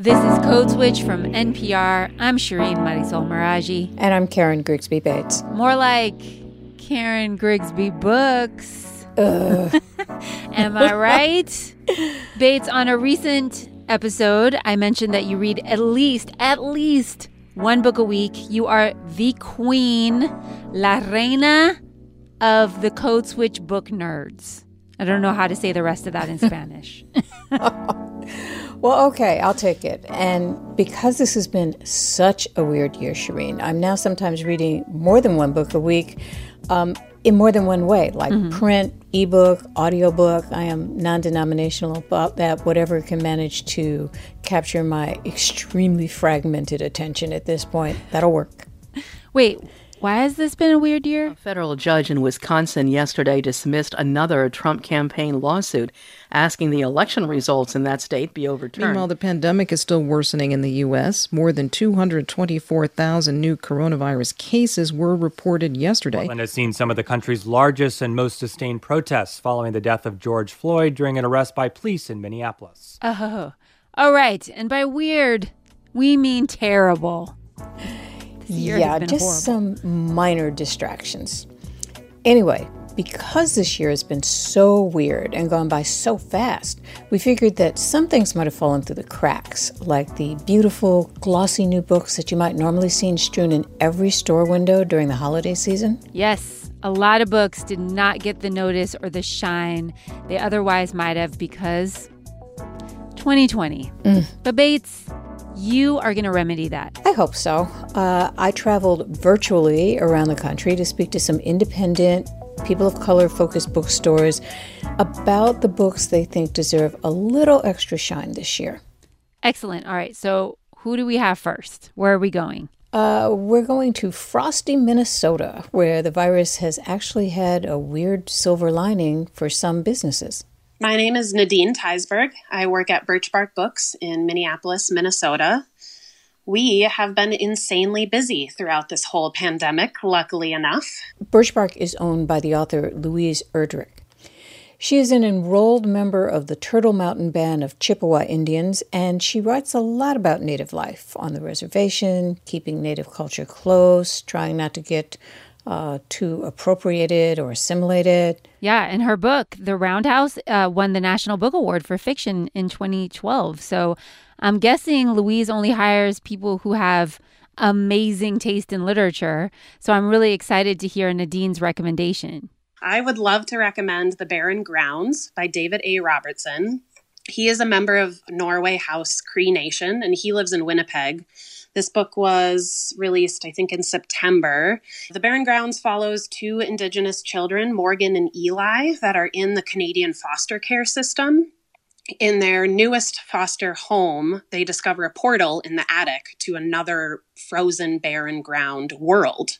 This is Code Switch from NPR. I'm Shireen Marisol Meraji. And I'm Karen Grigsby Bates. More like Karen Grigsby Books. Am I right? Bates, on a recent episode, I mentioned that you read at least, at least one book a week. You are the queen, la reina of the Code Switch book nerds. I don't know how to say the rest of that in Spanish. well, okay, I'll take it. And because this has been such a weird year, Shireen, I'm now sometimes reading more than one book a week um, in more than one way, like mm-hmm. print, ebook, audiobook. I am non denominational about that, whatever can manage to capture my extremely fragmented attention at this point. That'll work. Wait, why has this been a weird year? A federal judge in Wisconsin yesterday dismissed another Trump campaign lawsuit asking the election results in that state be overturned. Meanwhile, the pandemic is still worsening in the U.S. More than 224,000 new coronavirus cases were reported yesterday. Portland has seen some of the country's largest and most sustained protests following the death of George Floyd during an arrest by police in Minneapolis. Oh, all right. And by weird, we mean terrible yeah, just horrible. some minor distractions. Anyway, because this year has been so weird and gone by so fast, we figured that some things might have fallen through the cracks, like the beautiful, glossy new books that you might normally see strewn in every store window during the holiday season. Yes, a lot of books did not get the notice or the shine they otherwise might have because 2020. Mm. But Bates, you are going to remedy that. I hope so. Uh, I traveled virtually around the country to speak to some independent, people of color focused bookstores about the books they think deserve a little extra shine this year. Excellent. All right. So, who do we have first? Where are we going? Uh, we're going to frosty Minnesota, where the virus has actually had a weird silver lining for some businesses. My name is Nadine Teisberg. I work at Birchbark Books in Minneapolis, Minnesota. We have been insanely busy throughout this whole pandemic, luckily enough. Birchbark is owned by the author Louise Erdrich. She is an enrolled member of the Turtle Mountain Band of Chippewa Indians, and she writes a lot about Native life on the reservation, keeping Native culture close, trying not to get uh, too appropriated or assimilated. Yeah, and her book, The Roundhouse, uh, won the National Book Award for fiction in 2012. So I'm guessing Louise only hires people who have amazing taste in literature. So I'm really excited to hear Nadine's recommendation. I would love to recommend The Barren Grounds by David A. Robertson. He is a member of Norway House Cree Nation and he lives in Winnipeg. This book was released, I think, in September. The Barren Grounds follows two Indigenous children, Morgan and Eli, that are in the Canadian foster care system. In their newest foster home, they discover a portal in the attic to another frozen, barren ground world.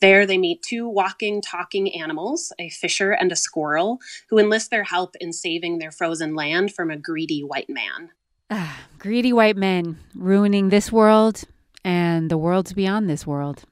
There, they meet two walking, talking animals, a fisher and a squirrel, who enlist their help in saving their frozen land from a greedy white man. Ah, greedy white men ruining this world and the worlds beyond this world.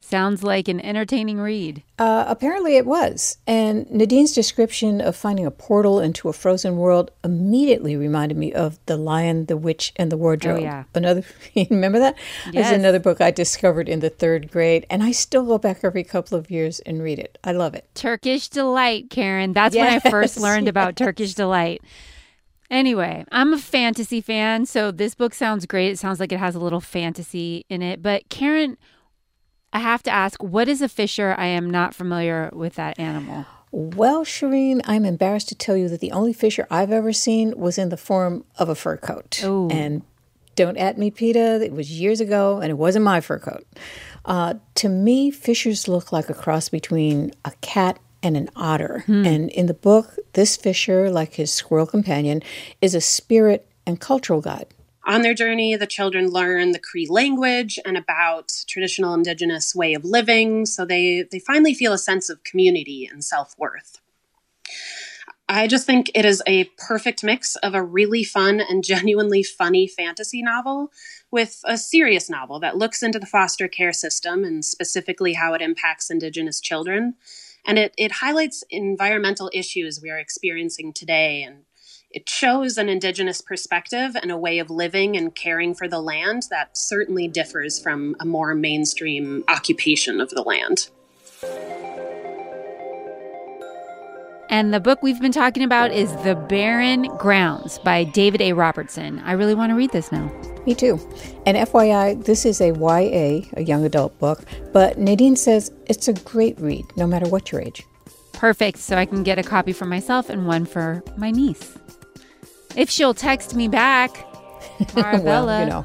Sounds like an entertaining read. Uh, apparently, it was. And Nadine's description of finding a portal into a frozen world immediately reminded me of The Lion, the Witch, and the Wardrobe. Oh, yeah. Another, remember that? Yes. It's another book I discovered in the third grade, and I still go back every couple of years and read it. I love it. Turkish Delight, Karen. That's yes, when I first learned yes. about Turkish Delight. Anyway, I'm a fantasy fan, so this book sounds great. It sounds like it has a little fantasy in it. But Karen, I have to ask, what is a fisher? I am not familiar with that animal. Well, Shireen, I'm embarrassed to tell you that the only fisher I've ever seen was in the form of a fur coat. Ooh. And don't at me, PETA. It was years ago, and it wasn't my fur coat. Uh, to me, fishers look like a cross between a cat and an otter. Hmm. And in the book, this fisher, like his squirrel companion, is a spirit and cultural guide. On their journey, the children learn the Cree language and about traditional indigenous way of living, so they, they finally feel a sense of community and self worth. I just think it is a perfect mix of a really fun and genuinely funny fantasy novel with a serious novel that looks into the foster care system and specifically how it impacts Indigenous children and it, it highlights environmental issues we are experiencing today and it shows an indigenous perspective and a way of living and caring for the land that certainly differs from a more mainstream occupation of the land. And the book we've been talking about is The Barren Grounds by David A. Robertson. I really want to read this now. Me too. And FYI, this is a YA, a young adult book, but Nadine says it's a great read, no matter what your age. Perfect, so I can get a copy for myself and one for my niece. If she'll text me back, Marabella. well, you know,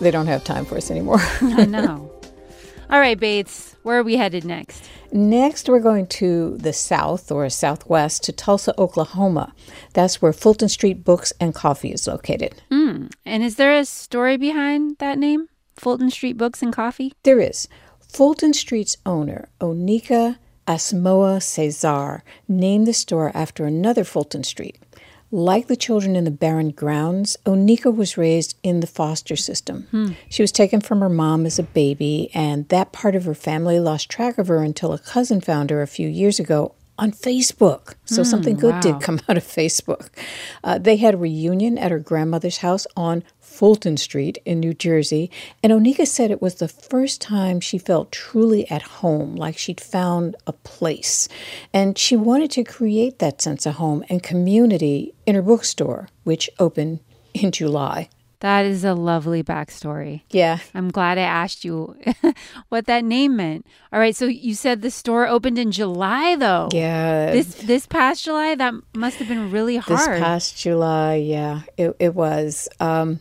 they don't have time for us anymore. I know. All right, Bates, where are we headed next? Next, we're going to the south or southwest to Tulsa, Oklahoma. That's where Fulton Street Books and Coffee is located. Mm. And is there a story behind that name? Fulton Street Books and Coffee? There is. Fulton Street's owner, Onika Asamoa-Caesar, named the store after another Fulton Street. Like the children in the barren grounds, Onika was raised in the foster system. Hmm. She was taken from her mom as a baby, and that part of her family lost track of her until a cousin found her a few years ago on Facebook. So mm, something good wow. did come out of Facebook. Uh, they had a reunion at her grandmother's house on Fulton Street in New Jersey, and Onika said it was the first time she felt truly at home, like she'd found a place. And she wanted to create that sense of home and community in her bookstore, which opened in July. That is a lovely backstory. Yeah. I'm glad I asked you what that name meant. All right, so you said the store opened in July though. Yeah. This this past July, that must have been really hard. This past July, yeah, it, it was. Um,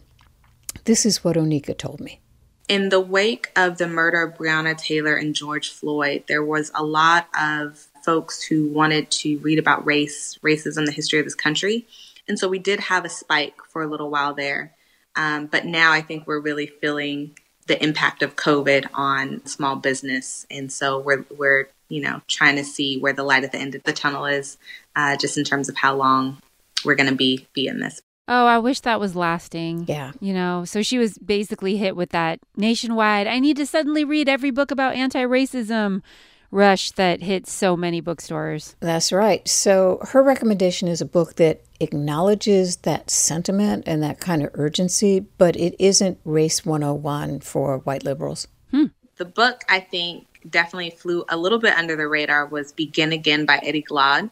this is what Onika told me. In the wake of the murder of Breonna Taylor and George Floyd, there was a lot of folks who wanted to read about race, racism, the history of this country. And so we did have a spike for a little while there. Um, but now I think we're really feeling the impact of COVID on small business. And so we're, we're, you know, trying to see where the light at the end of the tunnel is, uh, just in terms of how long we're going to be, be in this. Oh, I wish that was lasting. Yeah. You know, so she was basically hit with that nationwide, I need to suddenly read every book about anti racism rush that hit so many bookstores. That's right. So her recommendation is a book that acknowledges that sentiment and that kind of urgency, but it isn't race 101 for white liberals. Hmm. The book, I think, definitely flew a little bit under the radar was Begin Again by Eddie Glaude.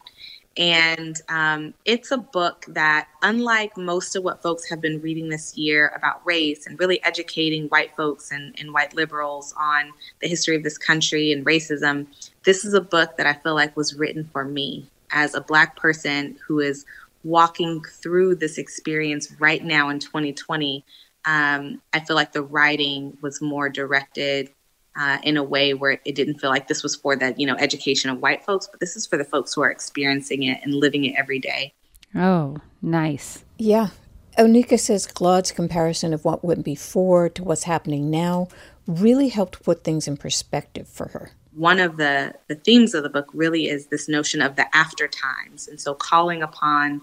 And um, it's a book that, unlike most of what folks have been reading this year about race and really educating white folks and, and white liberals on the history of this country and racism, this is a book that I feel like was written for me as a Black person who is walking through this experience right now in 2020. Um, I feel like the writing was more directed uh, in a way where it didn't feel like this was for the you know education of white folks, but this is for the folks who are experiencing it and living it every day. Oh, nice. Yeah. Onika says Glaude's comparison of what went before to what's happening now really helped put things in perspective for her. One of the, the themes of the book really is this notion of the after times. And so calling upon,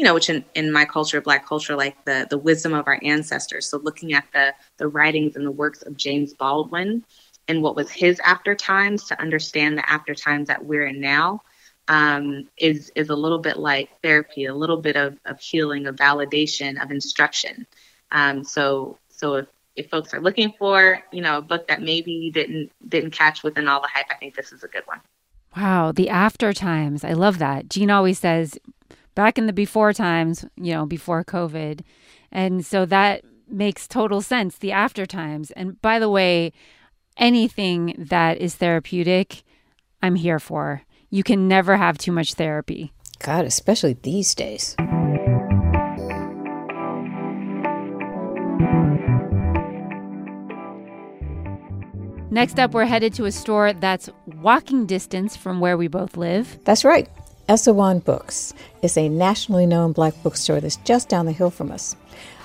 you know, which in, in my culture, black culture, like the, the wisdom of our ancestors. So looking at the, the writings and the works of James Baldwin and what was his after times to understand the after times that we're in now um, is is a little bit like therapy, a little bit of, of healing, of validation, of instruction. Um, so so if, if folks are looking for you know a book that maybe you didn't didn't catch within all the hype, I think this is a good one. Wow, the after times. I love that. Gene always says back in the before times, you know, before COVID. And so that makes total sense, the after times. And by the way, anything that is therapeutic, I'm here for. You can never have too much therapy. God, especially these days. Next up, we're headed to a store that's walking distance from where we both live. That's right. Eso Won Books is a nationally known black bookstore that's just down the hill from us.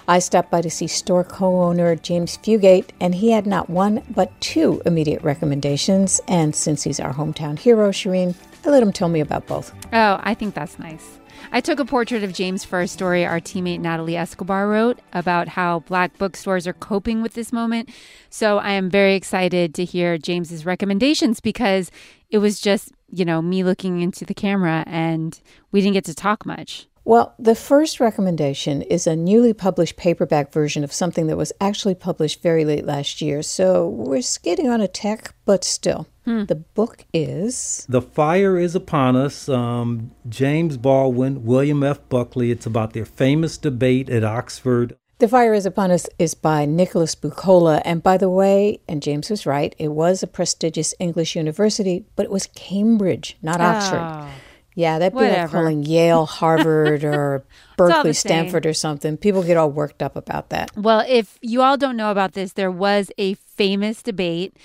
I stopped by to see store co owner James Fugate, and he had not one but two immediate recommendations. And since he's our hometown hero, Shireen, I let him tell me about both. Oh, I think that's nice. I took a portrait of James for a story our teammate Natalie Escobar wrote about how black bookstores are coping with this moment. So I am very excited to hear James's recommendations because it was just, you know, me looking into the camera and we didn't get to talk much. Well, the first recommendation is a newly published paperback version of something that was actually published very late last year. So we're skating on a tech, but still. Hmm. The book is The Fire is Upon Us. Um, James Baldwin, William F. Buckley. It's about their famous debate at Oxford. The Fire is Upon Us is by Nicholas Buccola. And by the way, and James was right, it was a prestigious English university, but it was Cambridge, not ah. Oxford. Oh. Yeah, that'd be Whatever. like calling Yale, Harvard, or Berkeley, Stanford, or something. People get all worked up about that. Well, if you all don't know about this, there was a famous debate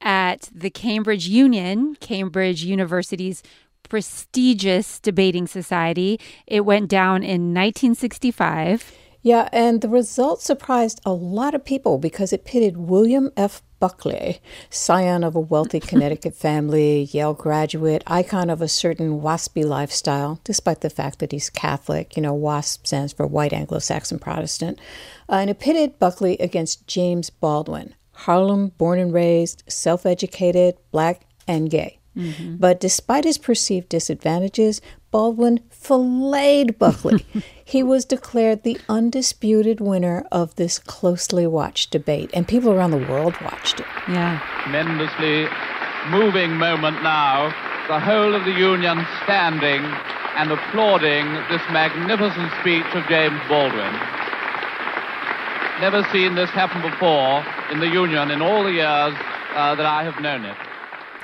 at the Cambridge Union, Cambridge University's prestigious debating society. It went down in 1965. Yeah, and the result surprised a lot of people because it pitted William F. Buckley, scion of a wealthy Connecticut family, Yale graduate, icon of a certain waspy lifestyle, despite the fact that he's Catholic. You know, WASP stands for White Anglo Saxon Protestant. Uh, and it pitted Buckley against James Baldwin, Harlem born and raised, self educated, black, and gay. Mm-hmm. But despite his perceived disadvantages, Baldwin filleted Buckley. he was declared the undisputed winner of this closely watched debate, and people around the world watched it. Yeah. Tremendously moving moment now. The whole of the Union standing and applauding this magnificent speech of James Baldwin. Never seen this happen before in the Union in all the years uh, that I have known it.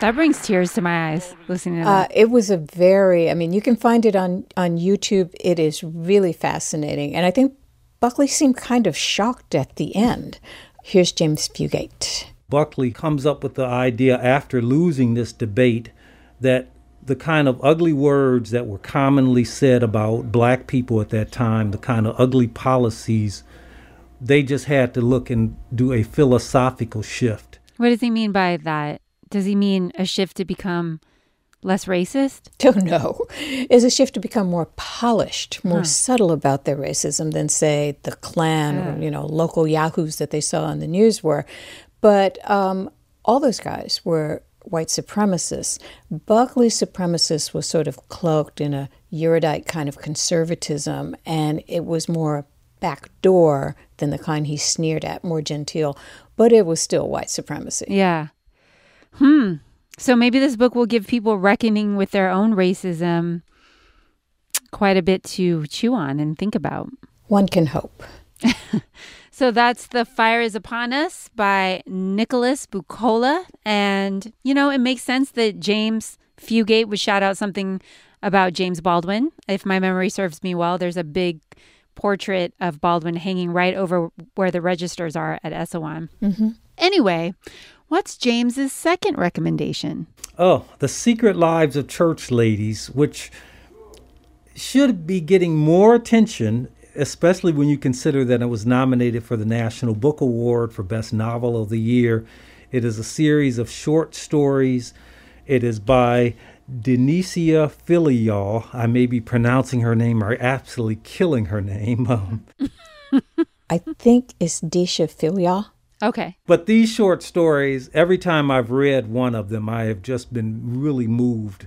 That brings tears to my eyes listening to that. Uh, it was a very, I mean, you can find it on, on YouTube. It is really fascinating. And I think Buckley seemed kind of shocked at the end. Here's James Fugate. Buckley comes up with the idea after losing this debate that the kind of ugly words that were commonly said about black people at that time, the kind of ugly policies, they just had to look and do a philosophical shift. What does he mean by that? Does he mean a shift to become less racist? Oh, no. Is a shift to become more polished, more huh. subtle about their racism than, say, the Klan or, you know, local yahoos that they saw on the news were. But um, all those guys were white supremacists. Buckley's supremacists was sort of cloaked in a erudite kind of conservatism, and it was more backdoor than the kind he sneered at, more genteel, but it was still white supremacy. Yeah. Hmm. So maybe this book will give people reckoning with their own racism quite a bit to chew on and think about. One can hope. so that's The Fire is Upon Us by Nicholas Buccola. And, you know, it makes sense that James Fugate would shout out something about James Baldwin. If my memory serves me well, there's a big portrait of Baldwin hanging right over where the registers are at Eso Won. Mm-hmm. Anyway, What's James's second recommendation? Oh, The Secret Lives of Church Ladies, which should be getting more attention, especially when you consider that it was nominated for the National Book Award for Best Novel of the Year. It is a series of short stories. It is by Dionysia Filial. I may be pronouncing her name or absolutely killing her name. Um, I think it's Disha Filial. Okay. But these short stories, every time I've read one of them, I have just been really moved.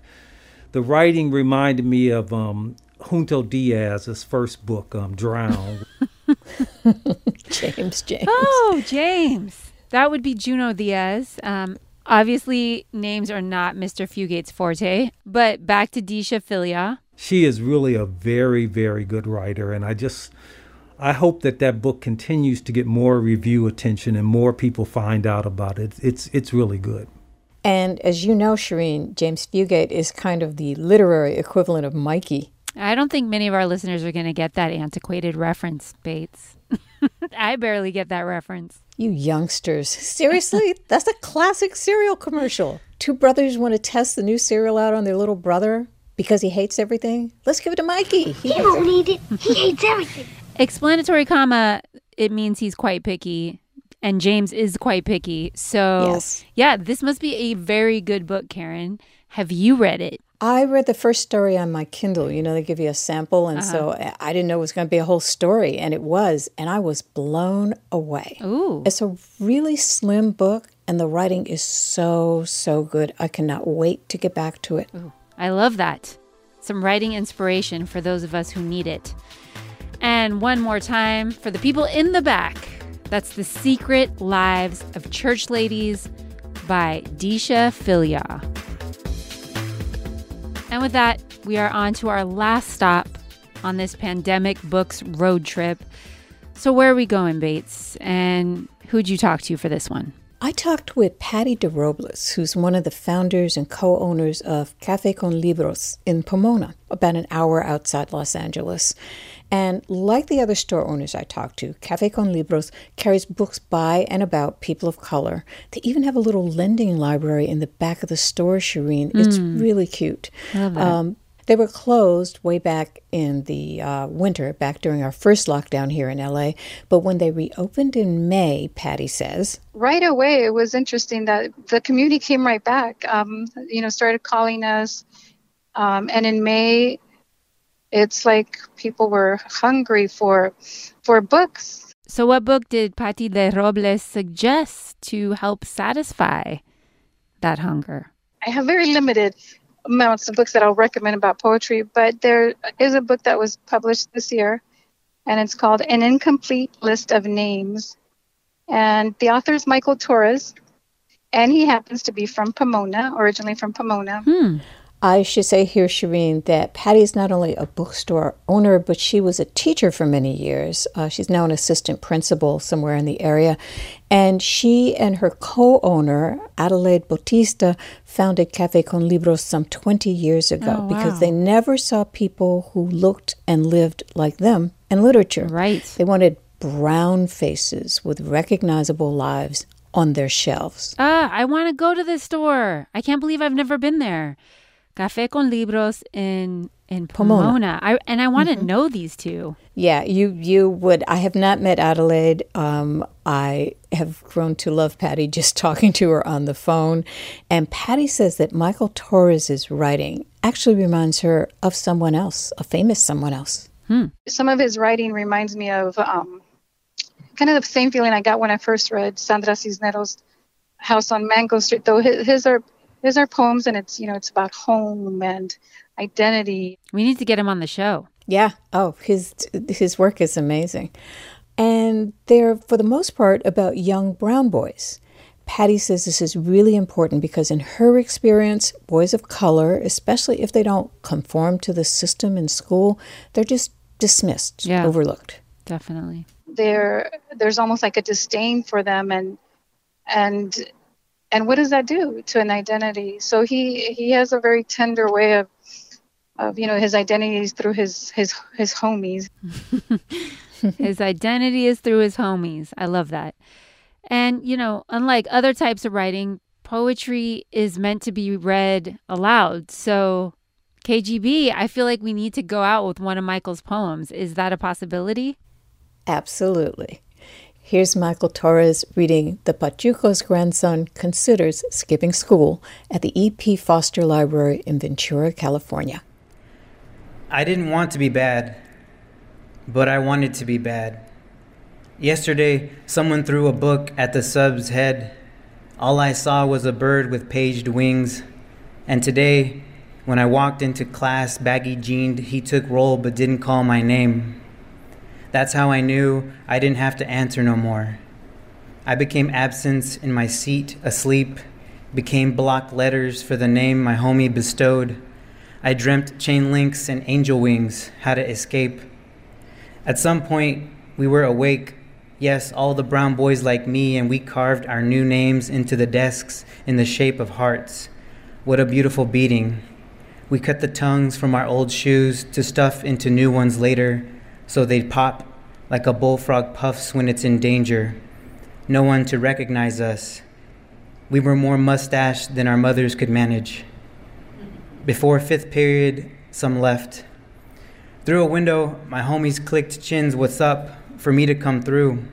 The writing reminded me of um, Junto Diaz's first book, um, Drown. James, James. Oh, James. That would be Junot Diaz. Um, obviously, names are not Mr. Fugate's forte, but back to Deesha Philyaw. She is really a very, very good writer, and I just I hope that that book continues to get more review attention and more people find out about it. It's it's really good. And as you know, Shireen, James Fugate is kind of the literary equivalent of Mikey. I don't think many of our listeners are going to get that antiquated reference, Bates. I barely get that reference. You youngsters. Seriously? That's a classic cereal commercial. Two brothers want to test the new cereal out on their little brother because he hates everything. Let's give it to Mikey. He, he won't eat it. He hates everything. Explanatory comma, it means he's quite picky. And James is quite picky. So, yes. yeah, this must be a very good book, Karen. Have you read it? I read the first story on my Kindle. You know, they give you a sample. And uh-huh. so I didn't know it was going to be a whole story. And it was. And I was blown away. Ooh. It's a really slim book. And the writing is so, so good. I cannot wait to get back to it. Ooh, I love that. some writing inspiration for those of us who need it. And one more time for the people in the back. That's The Secret Lives of Church Ladies by Deesha Philyaw. And with that, we are on to our last stop on this pandemic books road trip. So, where are we going, Bates? And who'd you talk to for this one? I talked with Patty DeRobles, who's one of the founders and co owners of Cafe con Libros in Pomona, about an hour outside Los Angeles. And like the other store owners I talked to, Cafe con Libros carries books by and about people of color. They even have a little lending library in the back of the store, Shireen. It's Mm. really cute. Um, they were closed way back in the uh, winter, back during our first lockdown here in LA. But when they reopened in May, Patty says, right away it was interesting that the community came right back um, you know started calling us um, and in may it's like people were hungry for for books So, what book did Patti de Robles suggest to help satisfy that hunger? i have very limited amounts of books that i'll recommend about poetry but there is a book that was published this year and it's called an incomplete list of names. And the author is michael torres and he happens to be from pomona originally from pomona hmm. I should say here, Shireen, that Patty is not only a bookstore owner, but she was a teacher for many years. Uh, she's now an assistant principal somewhere in the area. And she and her co owner, Adelaide Bautista, founded Cafe con Libros some 20 years ago Oh, because they never saw people who looked and lived like them in literature. Right. They wanted brown faces with recognizable lives on their shelves. Ah, I want to go to this store. I can't believe I've never been there. Café con Libros in in Pomona. Pomona. I, and I want to know these two. Yeah, you you would. I have not met Adelaide. Um, I have grown to love Patty just talking to her on the phone, and Patty says that Michael Torres's writing actually reminds her of someone else, a famous someone else. some of his writing reminds me of um, kind of the same feeling I got when I first read Sandra Cisneros' House on Mango Street. Though his, his are his are poems, and it's you know it's about home and identity. We need to get him on the show. Yeah. Oh, his his work is amazing, and they're for the most part about young brown boys. Patty says this is really important because, in her experience, boys of color, especially if they don't conform to the system in school, they're just dismissed, Yeah. overlooked. Definitely. There there's almost like a disdain for them, and and and what does that do to an identity? So he he has a very tender way of of you know his identity is through his his his homies. his identity is through his homies. I love that. And, you know, unlike other types of writing, poetry is meant to be read aloud. So, KGB, I feel like we need to go out with one of Michael's poems. Is that a possibility? Absolutely. Here's Michael Torres reading The Pachuco's grandson considers skipping school at the E.P. Foster Library in Ventura, California. I didn't want to be bad, but I wanted to be bad. Yesterday, someone threw a book at the sub's head. All I saw was a bird with paged wings. And today, when I walked into class baggy jeaned, he took roll but didn't call my name. That's how I knew I didn't have to answer no more. I became absence in my seat, asleep, became block letters for the name my homie bestowed. I dreamt chain links and angel wings, how to escape. At some point, we were awake. Yes, all the brown boys like me, and we carved our new names into the desks in the shape of hearts. What a beautiful beating. We cut the tongues from our old shoes to stuff into new ones later, so they'd pop like a bullfrog puffs when it's in danger. No one to recognize us. We were more mustached than our mothers could manage. Before fifth period, some left. Through a window, my homies clicked chins, what's up, for me to come through.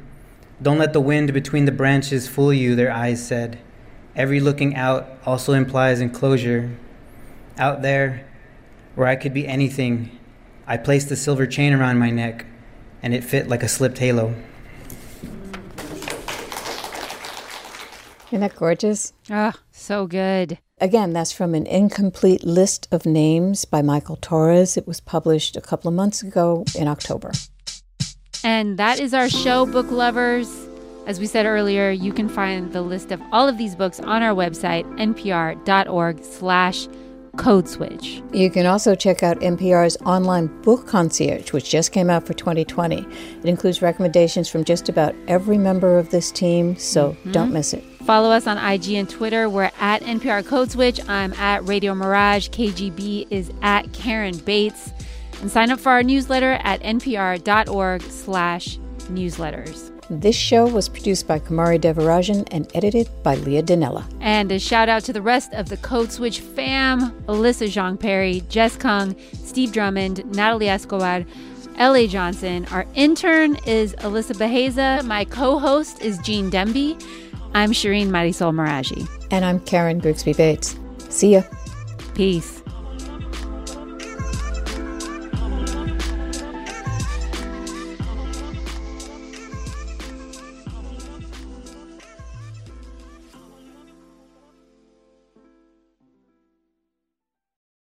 Don't let the wind between the branches fool you, their eyes said. Every looking out also implies enclosure. Out there, where I could be anything, I placed a silver chain around my neck, and it fit like a slipped halo. Isn't that gorgeous? Ah, so good. Again, that's from an incomplete list of names by Michael Torres. It was published a couple of months ago in October. And that is our show, book lovers. As we said earlier, you can find the list of all of these books on our website, npr.org slash code switch. You can also check out NPR's online book concierge, which just came out for 2020. It includes recommendations from just about every member of this team, so mm-hmm. don't miss it. Follow us on IG and Twitter. We're at NPR Code Switch. I'm at Radio Mirage. KGB is at Karen Bates. And sign up for our newsletter at npr.org slash newsletters. This show was produced by Kumari Devarajan and edited by Leah Donnella. And a shout out to the rest of the Code Switch fam Alyssa Jeong Perry, Jess Kung, Steve Drummond, Natalie Escobar, L.A. Johnson. Our intern is Alyssa Beheza. My co host is Gene Demby. I'm Shireen Marisol Meraji. And I'm Karen Grigsby Bates. See ya. Peace.